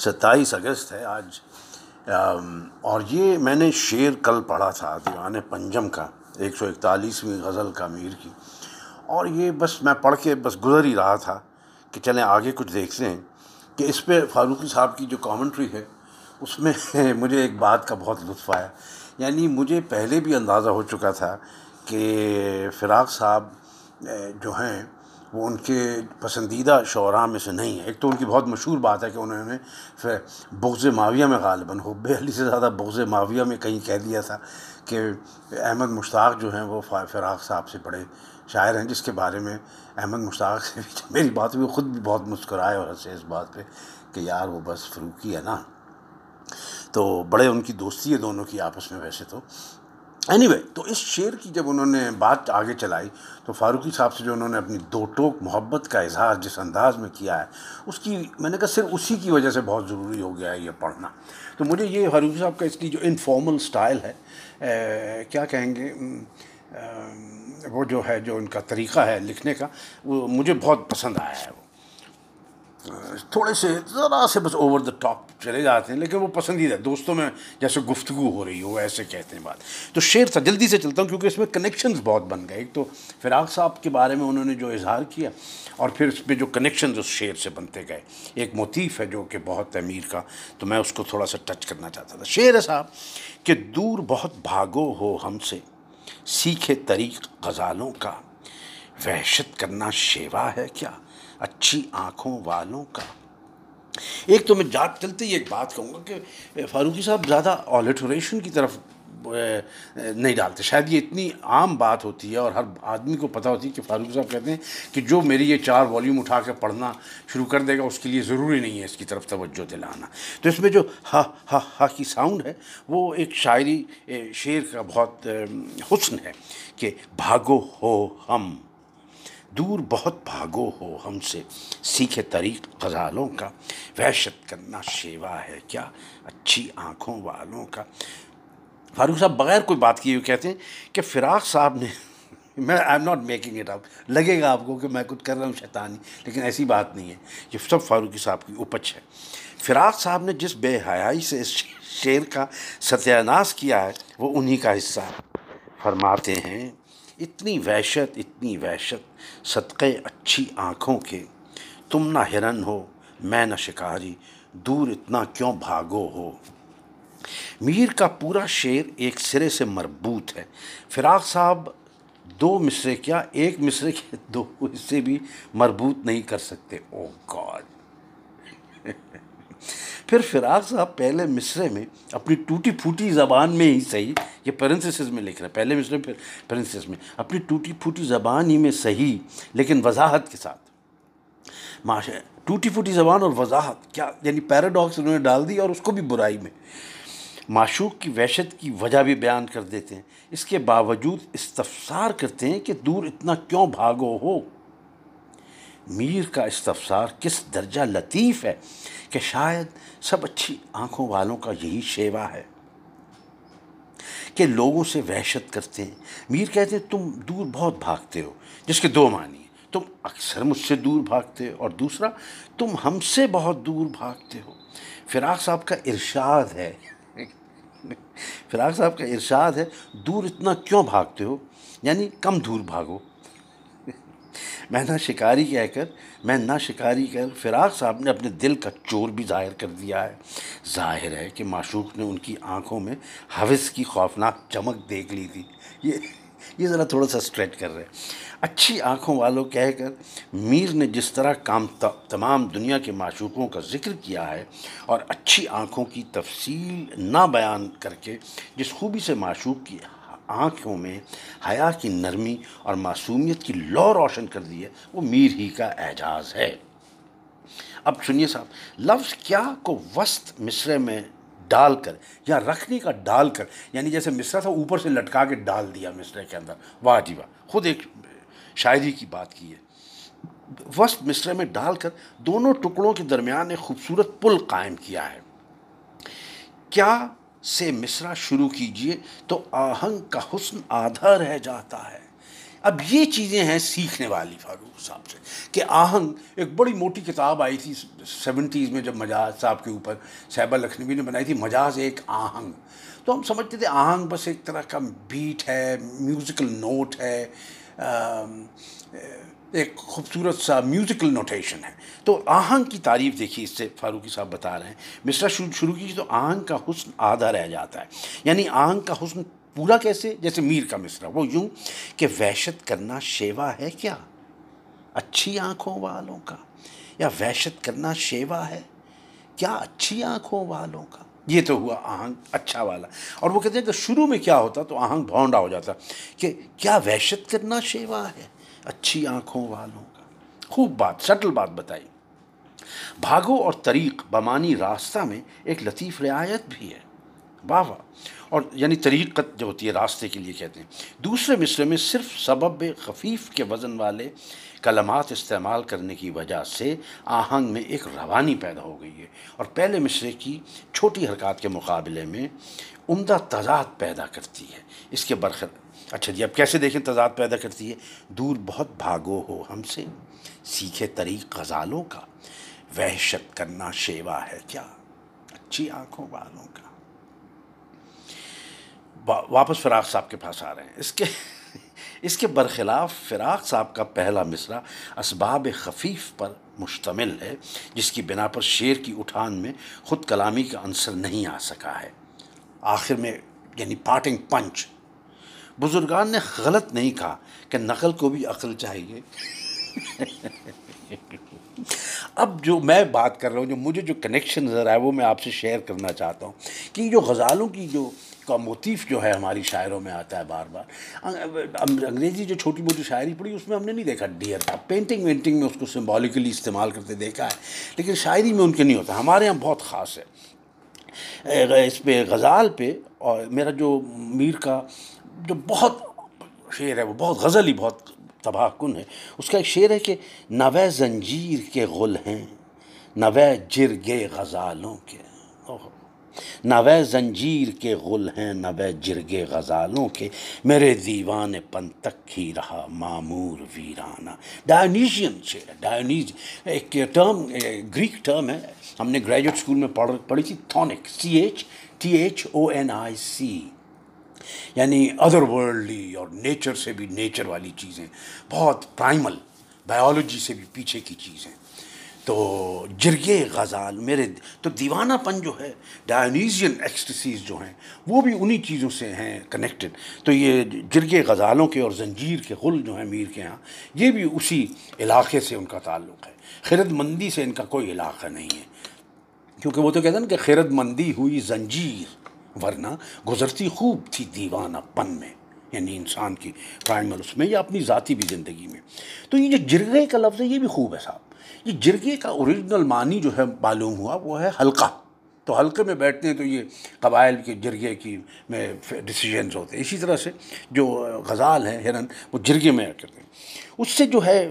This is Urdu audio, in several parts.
ستائیس اگست ہے آج۔ اور یہ میں نے شعر کل پڑھا تھا، دیوان پنجم کا، ایک سو اکتالیسویں غزل کا میر کی۔ اور یہ بس میں پڑھ کے بس گزر ہی رہا تھا کہ چلیں آگے کچھ دیکھتے ہیں کہ اس پہ فاروقی صاحب کی جو کامنٹری ہے، اس میں مجھے ایک بات کا بہت لطف آیا۔ یعنی مجھے پہلے بھی اندازہ ہو چکا تھا کہ فراق صاحب جو ہیں وہ ان کے پسندیدہ شعراء میں سے نہیں ہے ایک تو ان کی بہت مشہور بات ہے کہ انہوں نے بغض معاویہ میں غالباً حب علی سے زیادہ بغض معاویہ میں کہیں کہہ دیا تھا کہ احمد مشتاق جو ہیں وہ فراق صاحب سے بڑے شاعر ہیں، جس کے بارے میں احمد مشتاق سے میری بات ہوئی خود بھی بہت مسکرائے اور ہنسے اس بات پہ کہ یار وہ بس فروکی ہے نا۔ تو بڑے ان کی دوستی ہے دونوں کی آپس میں ویسے تو۔ اینی وے تو اس شعر کی جب انہوں نے بات آگے چلائی، تو فاروقی صاحب سے جو انہوں نے اپنی دو ٹوک محبت کا اظہار جس انداز میں کیا ہے، اس کی میں نے کہا صرف اسی کی وجہ سے بہت ضروری ہو گیا ہے یہ پڑھنا۔ تو مجھے یہ فاروقی صاحب کا اس کی جو انفارمل سٹائل ہے کیا کہیں گے؟ وہ جو ہے، جو ان کا طریقہ ہے لکھنے کا، وہ مجھے بہت پسند آیا ہے۔ وہ تھوڑے سے ذرا سے بس اوور دا ٹاپ چلے جاتے ہیں، لیکن وہ پسندیدہ دوستوں میں جیسے گفتگو ہو رہی ہو، ایسے کہتے ہیں بات۔ تو شعر تھا، جلدی سے چلتا ہوں کیونکہ اس میں کنیکشنز بہت بن گئے۔ ایک تو فراق صاحب کے بارے میں انہوں نے جو اظہار کیا اور پھر اس میں جو کنیکشنز اس شعر سے بنتے گئے۔ ایک موتیف ہے جو کہ بہت امیر کا، تو میں اس کو تھوڑا سا ٹچ کرنا چاہتا تھا۔ شعر ہے صاحب، کہ دور بہت بھاگو ہو ہم سے، سیکھے طریق غزالوں کا۔ وحشت کرنا شیوا ہے کیا؟ اچھی آنکھوں والوں کا۔ ایک تو میں جات چلتے ہی ایک بات کہوں گا کہ فاروقی صاحب زیادہ آلیٹوریشن کی طرف نہیں ڈالتے۔ شاید یہ اتنی عام بات ہوتی ہے اور ہر آدمی کو پتہ ہوتی ہے کہ فاروق صاحب کہتے ہیں کہ جو میری یہ چار والیوم اٹھا کے پڑھنا شروع کر دے گا، اس کے لیے ضروری نہیں ہے اس کی طرف توجہ دلانا۔ تو اس میں جو ہا ہا ہا کی ساؤنڈ ہے، وہ ایک شاعری شعر کا بہت حسن ہے کہ بھاگو ہو ہم۔ دور بہت بھاگو ہو ہم سے۔ سیکھے طریق غزالوں کا۔ وحشت کرنا شیوا ہے کیا؟ اچھی آنکھوں والوں کا۔ فاروق صاحب، بغیر کوئی بات کیے ہوئے کہتے ہیں کہ فراق صاحب نے میں I am not making it up لگے گا آپ کو کہ میں کچھ کر رہا ہوں، شیطانی۔ لیکن ایسی بات نہیں ہے۔ یہ سب فاروقی صاحب کی اپچ ہے۔ فراق صاحب نے جس بے حیائی سے اس شعر کا ستیہ ناس کیا ہے، وہ انہی کا حصہ فرماتے ہیں۔ اتنی وحشت اتنی وحشت، صدقے اچھی آنکھوں کے۔ تم نہ ہرن ہو، میں نہ شکاری، دور اتنا کیوں بھاگو ہو؟ میر کا پورا شعر ایک سرے سے مربوط ہے۔ فراق صاحب، دو مصرے کیا، ایک مصرے کے دو حصے بھی مربوط نہیں کر سکتے۔ oh او گاڈ پھر فراق صاحب پہلے مصرے میں اپنی ٹوٹی پھوٹی زبان میں ہی صحیح، یہ پرنسس میں لکھ رہے ہیں۔ پہلے مصرے پھر پرنسس میں۔ اپنی ٹوٹی پھوٹی زبان ہی میں صحیح، لیکن وضاحت کے ساتھ۔ ماشاء ٹوٹی پھوٹی زبان اور وضاحت، کیا؟ یعنی پیراڈاکس انہوں نے ڈال دی اور اس کو بھی برائی میں۔ معشوق کی وحشت کی وجہ بھی بیان کر دیتے ہیں۔ اس کے باوجود استفسار کرتے ہیں کہ دور اتنا کیوں بھاگو ہو؟ میر کا استفسار کس درجہ لطیف ہے کہ شاید سب اچھی آنکھوں والوں کا یہی شیوا ہے کہ لوگوں سے وحشت کرتے ہیں۔ میر کہتے ہیں، تم دور بہت بھاگتے ہو، جس کے دو معنی ہیں۔ تم اکثر مجھ سے دور بھاگتے ہو اور دوسرا، تم ہم سے بہت دور بھاگتے ہو۔ فراق صاحب کا ارشاد ہے۔ فراق صاحب کا ارشاد ہے، دور اتنا کیوں بھاگتے ہو؟ یعنی کم دور بھاگو۔ میں نہ شکاری کہہ کر، میں نہ شکاری کر فراق صاحب نے اپنے دل کا چور بھی ظاہر کر دیا ہے۔ ظاہر ہے کہ معشوق نے ان کی آنکھوں میں حوث کی خوفناک چمک دیکھ لی تھی۔ یہ یہ ذرا تھوڑا سا اسٹریٹ کر رہے اچھی آنکھوں والوں کہہ کر، میر نے جس طرح کام تمام دنیا کے معشوقوں کا ذکر کیا ہے اور اچھی آنکھوں کی تفصیل نہ بیان کر کے، جس خوبی سے معشوق کی آنکھوں میں حیا کی نرمی اور معصومیت کی لو روشن کر دی ہے، وہ میر ہی کا اعجاز ہے۔ اب سنیے صاحب، لفظ کیا کو وسط مصرے میں ڈال کر یا رکھنے کا ڈال کر یعنی جیسے مصرا تھا اوپر سے لٹکا کے ڈال دیا مصرے کے اندر۔ واہ جی واہ، خود ایک شاعری کی بات کی ہے۔ وسط مصرے میں ڈال کر دونوں ٹکڑوں کے درمیان ایک خوبصورت پل قائم کیا ہے۔ کیا سے مصرع شروع کیجیے تو آہنگ کا حسن آدھا رہ جاتا ہے۔ اب یہ چیزیں ہیں سیکھنے والی فاروق صاحب سے کہ آہنگ ایک بڑی موٹی کتاب آئی تھی سیونٹیز میں جب مجاز صاحب کے اوپر، صاحبہ لکھنوی نے بنائی تھی مجاز ایک آہنگ۔ تو ہم سمجھتے تھے آہنگ بس ایک طرح کا بیٹ ہے میوزیکل نوٹ ہے۔ ایک خوبصورت سا میوزیکل نوٹیشن ہے۔ تو آہنگ کی تعریف دیکھیے، اس سے فاروقی صاحب بتا رہے ہیں۔ مصرا شروع کیجیے تو آہنگ کا حسن آدھا رہ جاتا ہے۔ یعنی آہنگ کا حسن پورا کیسے؟ جیسے میر کا مصرا وہ یوں کہ وحشت کرنا شیوا ہے کیا؟ اچھی آنکھوں والوں کا۔ یا وحشت کرنا شیوا ہے؟ کیا اچھی آنکھوں والوں کا؟ یہ تو ہوا آہنگ اچھا والا۔ اور وہ کہتے ہیں کہ شروع میں کیا ہوتا تو آہنگ بھونڈا ہو جاتا کہ کیا وحشت کرنا شیوا ہے اچھی آنکھوں والوں کا۔ خوب بات، سٹل بات بتائی۔ بھاگو اور طریق بمانی راستہ میں ایک لطیف رعایت بھی ہے۔ واہ واہ۔ اور یعنی طریقت جو ہوتی ہے راستے کے لیے کہتے ہیں۔ دوسرے مصرے میں صرف سبب خفیف کے وزن والے کلمات استعمال کرنے کی وجہ سے آہنگ میں ایک روانی پیدا ہو گئی ہے۔ اور پہلے مصرے کی چھوٹی حرکات کے مقابلے میں عمدہ تضاد پیدا کرتی ہے۔ اس کے برخر اچھا جی اب کیسے دیکھیں تضاد پیدا کرتی ہے؟ دور بہت بھاگو ہو ہم سے، سیکھے طریق غزالوں کا۔ وحشت کرنا شیوا ہے کیا؟ اچھی آنکھوں والوں کا۔ واپس فراق صاحب کے پاس آ رہے ہیں۔ اس کے اس کے برخلاف فراق صاحب کا پہلا مصرع اسباب خفیف پر مشتمل ہے، جس کی بنا پر شعر کی اٹھان میں خود کلامی کا عنصر نہیں آ سکا ہے۔ آخر میں یعنی پارٹنگ پنچ۔ بزرگان نے غلط نہیں کہا کہ نقل کو بھی عقل چاہیے۔ اب جو میں بات کر رہا ہوں، جو مجھے جو کنیکشن نظر آئے وہ میں آپ سے شیئر کرنا چاہتا ہوں کہ جو غزالوں کی جو کا موتیف جو ہے ہماری شاعروں میں آتا ہے بار بار۔ انگریزی جو چھوٹی موٹی شاعری پڑھی، اس میں ہم نے نہیں دیکھا ڈیئر کا پینٹنگ وینٹنگ میں اس کو سمبولیکلی استعمال کرتے دیکھا ہے۔ لیکن شاعری میں ان کے نہیں ہوتا۔ ہمارے یہاں بہت خاص ہے۔ اس پہ، غزال پہ، اور میرا جو میر کا جو بہت شعر ہے، وہ بہت غزل ہی بہت تباہ کن ہے۔ اس کا ایک شعر ہے کہ نوے زنجیر کے غل ہیں، نوے جرگے غزالوں کے۔ نوے زنجیر کے غل ہیں نوے جرگے غزالوں کے۔ میرے دیوان پن تک ہی رہا معمور ویرانہ۔ ڈائنیشین شعر ڈائنیز ایک ٹرم، گریک ٹرم ہے۔ ہم نے گریجویٹ اسکول میں پڑھ، پڑھی تھی تھونک C H T H O N I C یعنی ادر ورلڈلی اور نیچر سے بھی نیچر والی چیزیں، بہت پرائمل بایولوجی سے بھی پیچھے کی چیزیں۔ تو جرگے غزال میرے تو دیوانہ پن جو ہے ڈائنیزین ایکسٹسیز جو ہیں، وہ بھی انہی چیزوں سے ہیں کنیکٹڈ تو یہ جرگے غزالوں کے اور زنجیر کے غل جو ہیں میر کے ہاں یہ بھی اسی علاقے سے ان کا تعلق ہے. خرد مندی سے ان کا کوئی علاقہ نہیں ہے. کیونکہ وہ تو کہتے ہیں کہ خرد مندی ہوئی زنجیر، ورنہ گزرتی خوب تھی دیوانہ پن میں یعنی انسان کی پرائمر اس میں یا اپنی ذاتی بھی زندگی میں. تو یہ جو جرگے کا لفظ ہے، یہ بھی خوب ہے صاحب. یہ جرگے کا اوریجنل معنی جو ہے معلوم ہوا، وہ ہے حلقہ۔ تو حلقے میں بیٹھتے ہیں تو یہ قبائل کے جرگے کی میں ڈیسیجنز ہوتے ہیں۔ اسی طرح سے جو غزال ہیں، ہرن، وہ جرگے میں کرتے ہیں۔ اس سے جو ہے،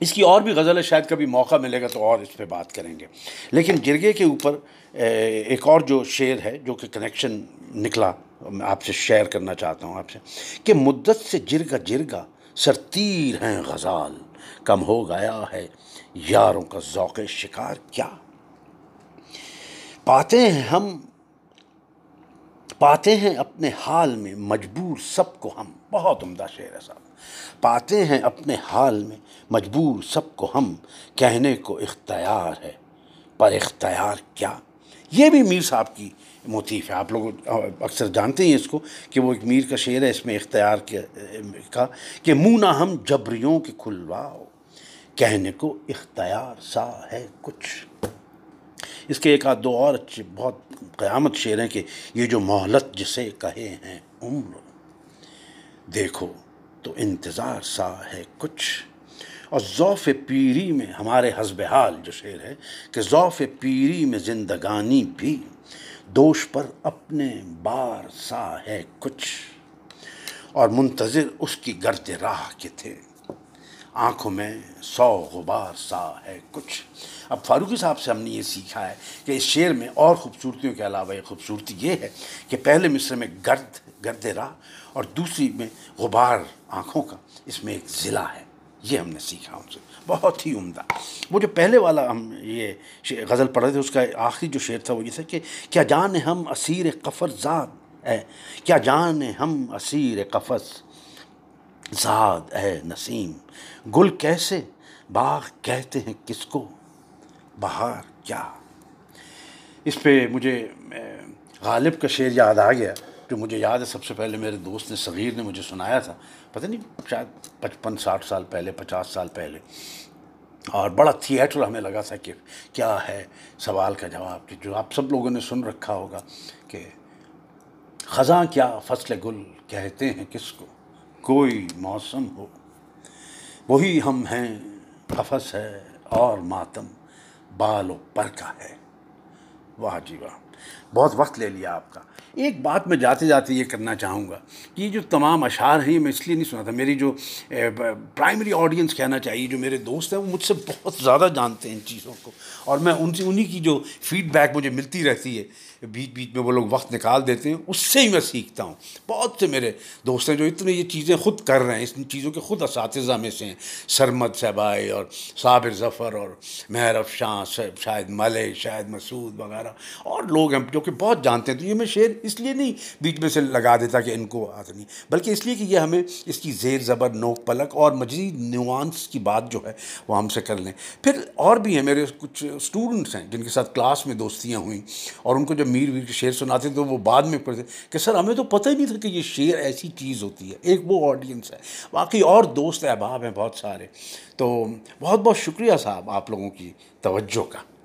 اس کی اور بھی غزل ہے، شاید کبھی موقع ملے گا تو اور اس پہ بات کریں گے۔ لیکن جرگے کے اوپر ایک اور جو شعر ہے، جو کہ کنیکشن نکلا، میں آپ سے شیئر کرنا چاہتا ہوں آپ سے، کہ مدت سے جرگا جرگا سرتیر ہیں غزال، کم ہو گیا ہے۔ یاروں کا ذوق شکار کیا۔ پاتے ہیں ہم، پاتے ہیں اپنے حال میں مجبور سب کو ہم۔ بہت عمدہ شعر ہے صاحب۔ پاتے ہیں اپنے حال میں مجبور سب کو ہم۔ کہنے کو اختیار ہے، پر اختیار کیا؟ یہ بھی میر صاحب کی موتیف ہے۔ آپ لوگ اکثر جانتے ہیں اس کو کہ وہ ایک میر کا شعر ہے، اس میں اختیار کا کہ منہ نہ ہم جبریوں کے کھلواؤ۔ کہنے کو اختیار سا ہے کچھ۔ اس کے ایک آدھ دو اور اچھے بہت قیامت شعر ہیں کہ یہ جو مہلت جسے کہے ہیں عمر۔ دیکھو تو انتظار سا ہے کچھ۔ اور ذوف پیری میں ہمارے حزب حال جو شعر ہے کہ ذوف پیری میں زندگانی بھی دوش پر اپنے بار سا ہے کچھ۔ اور منتظر اس کی گرد راہ کے تھے۔ آنکھوں میں سو غبار سا ہے کچھ۔ اب فاروقی صاحب سے ہم نے یہ سیکھا ہے کہ اس شعر میں اور خوبصورتیوں کے علاوہ ایک خوبصورتی یہ ہے کہ پہلے مصر میں گرد گرد راہ اور دوسری میں غبار آنکھوں کا، اس میں ایک ضلع ہے۔ یہ ہم نے سیکھا ان سے۔ بہت ہی عمدہ۔ وہ جو پہلے والا ہم یہ غزل پڑھ رہے تھے، اس کا آخری جو شعر تھا وہ یہ تھا کہ کیا جان ہم اسیر قفر زاد ہے کیا جان ہم اسیر قفص زاد، اے نسیم، گل کیسے؟ باغ کہتے ہیں کس کو؟ بہار کیا؟ اس پہ مجھے غالب کا شعر یاد آ گیا جو مجھے یاد ہے۔ سب سے پہلے میرے دوست نے، صغیر نے مجھے سنایا تھا۔ پتہ نہیں، شاید پچپن، ساٹھ سال پہلے، پچاس سال پہلے۔ اور بڑا تھیٹر ہمیں لگا تھا کہ کیا ہے سوال کا جواب، کہ جو آپ سب لوگوں نے سن رکھا ہوگا کہ خزاں کیا فصل گل کہتے ہیں کس کو؟ کوئی موسم ہو۔ وہی ہم ہیں قفص ہے اور ماتم، بال و پر کا ہے۔ واہ جی واہ۔ بہت وقت لے لیا آپ کا۔ ایک بات میں جاتے جاتے یہ کرنا چاہوں گا کہ یہ جو تمام اشعار ہیں، میں اس لیے نہیں سنا تھا، میری جو پرائمری آڈینس کہنا چاہیے، جو میرے دوست ہیں، وہ مجھ سے بہت زیادہ جانتے ہیں ان چیزوں کو۔ اور میں ان سے، انہی کی جو فیڈ بیک مجھے ملتی رہتی ہے، بیچ بیچ میں وہ لوگ وقت نکال دیتے ہیں، اس سے ہی میں سیکھتا ہوں۔ بہت سے میرے دوست ہیں جو اتنے یہ چیزیں خود کر رہے ہیں، اس چیزوں کے خود اساتذہ میں سے ہیں۔ سرمد صحبائی اور صابر ظفر اور مہر افشاں شاید ملے، شاید مسعود وغیرہ۔ اور لوگ لوگ ہیں جو کہ بہت جانتے ہیں، تو یہ میں شعر اس لیے نہیں بیچ میں سے لگا دیتا کہ ان کو آتا نہیں، بلکہ اس لیے کہ یہ ہمیں اس کی زیر زبر، نوک پلک اور مزید نیوانس کی بات جو ہے وہ ہم سے کر لیں۔ پھر اور بھی ہیں، میرے کچھ اسٹوڈنٹس ہیں جن کے ساتھ کلاس میں دوستیاں ہوئیں اور ان کو جب میر ویر کے شعر سناتے تو وہ بعد میں پڑھتے کہ سر، ہمیں تو پتہ ہی نہیں تھا کہ یہ شعر ایسی چیز ہوتی ہے۔ ایک وہ آڈینس ہے۔ باقی اور دوست احباب ہیں بہت سارے۔ تو بہت بہت شکریہ صاحب آپ لوگوں کی توجہ کا۔